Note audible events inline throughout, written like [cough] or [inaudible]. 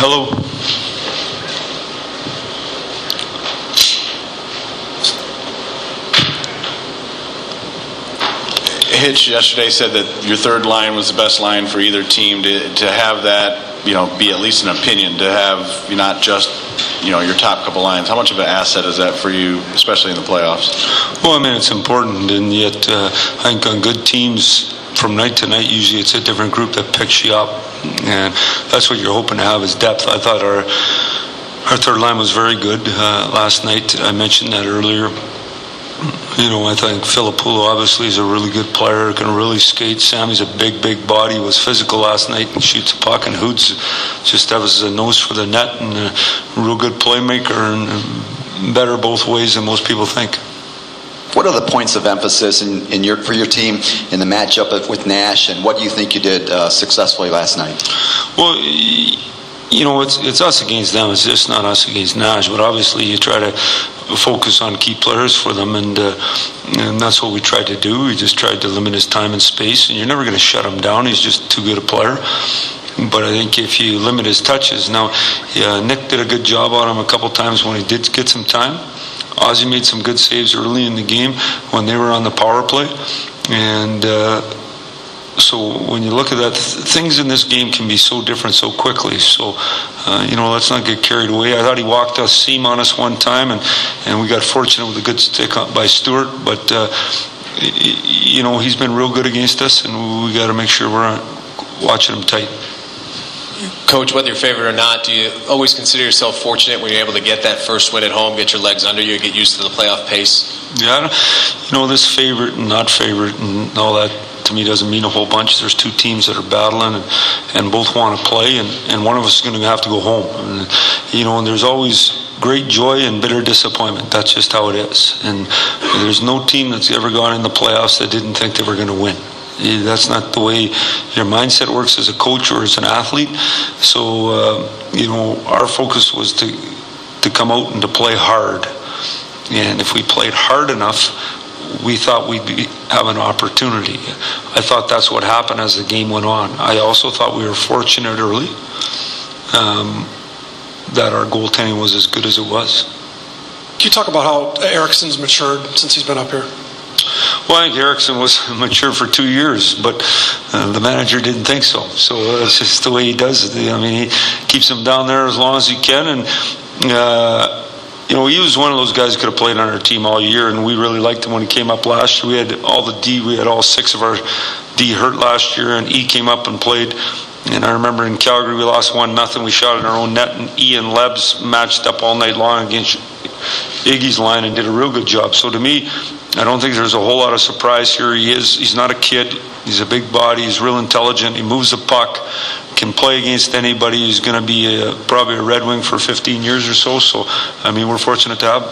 Hello. Hitch yesterday said that your third line was the best line for either team. To, to have that, you know, be at least an opinion, to have not just, you know, your top couple lines. How much of an asset is that for you, especially in the playoffs? Well, I mean, it's important, and yet uh, I think on good teams, from night to night, usually it's a different group that picks you up, and that's what you're hoping to have is depth. I thought our our third line was very good uh, last night. I mentioned that earlier. You know, I think Filppula obviously is a really good player, can really skate. Sammy's a big, big body, was physical last night and shoots a puck. And Hoots just has a nose for the net and a real good playmaker and better both ways than most people think. What are the points of emphasis in, in your, for your team in the matchup of, with Nash, and what do you think you did uh, successfully last night? Well, you know, it's it's us against them. It's just not us against Nash. But obviously, you try to focus on key players for them, and uh, and that's what we tried to do. We just tried to limit his time and space, and you're never going to shut him down. He's just too good a player. But I think if you limit his touches, now yeah, Nick did a good job on him a couple times when he did get some time. Ozzy made some good saves early in the game when they were on the power play, and. Uh, so when you look at that, things in this game can be so different so quickly. So, uh, you know, let's not get carried away. I thought he walked a seam on us one time, and, and we got fortunate with a good stick by Stuart. But, uh, you know, he's been real good against us, and we got to make sure we're watching him tight. Coach, whether you're favored or not, do you always consider yourself fortunate when you're able to get that first win at home, get your legs under you, get used to the playoff pace? Yeah, you know, this favorite and not favorite and all that to me doesn't mean a whole bunch. There's two teams that are battling and, and both want to play, and, and one of us is going to have to go home. And, you know, and there's always great joy and bitter disappointment. That's just how it is. And there's no team that's ever gone in the playoffs that didn't think they were going to win. That's not the way your mindset works as a coach or as an athlete. So, uh, you know, our focus was to to come out and to play hard. And if we played hard enough, we thought we'd be, have an opportunity. I thought that's what happened as the game went on. I also thought we were fortunate early um, that our goaltending was as good as it was. Can you talk about how Ericsson's matured since he's been up here? Well, I think Ericsson was [laughs] mature for two years, but uh, the manager didn't think so. So uh, that's just the way he does it. I mean, he keeps him down there as long as he can, and uh, you know, he was one of those guys who could have played on our team all year, and we really liked him when he came up last year. We had all the D, we had all six of our D hurt last year, and E came up and played. And I remember in Calgary we lost one nothing. We shot in our own net, and E and Lebs matched up all night long against Iggy's line and did a real good job. So to me, I don't think there's a whole lot of surprise here. He is he's not a kid. He's a big body. He's real intelligent. He moves the puck. Can play against anybody. He's going to be a, probably a Red Wing for 15 years or so. So, I mean, we're fortunate to have.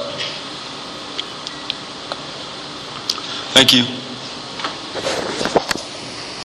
Thank you.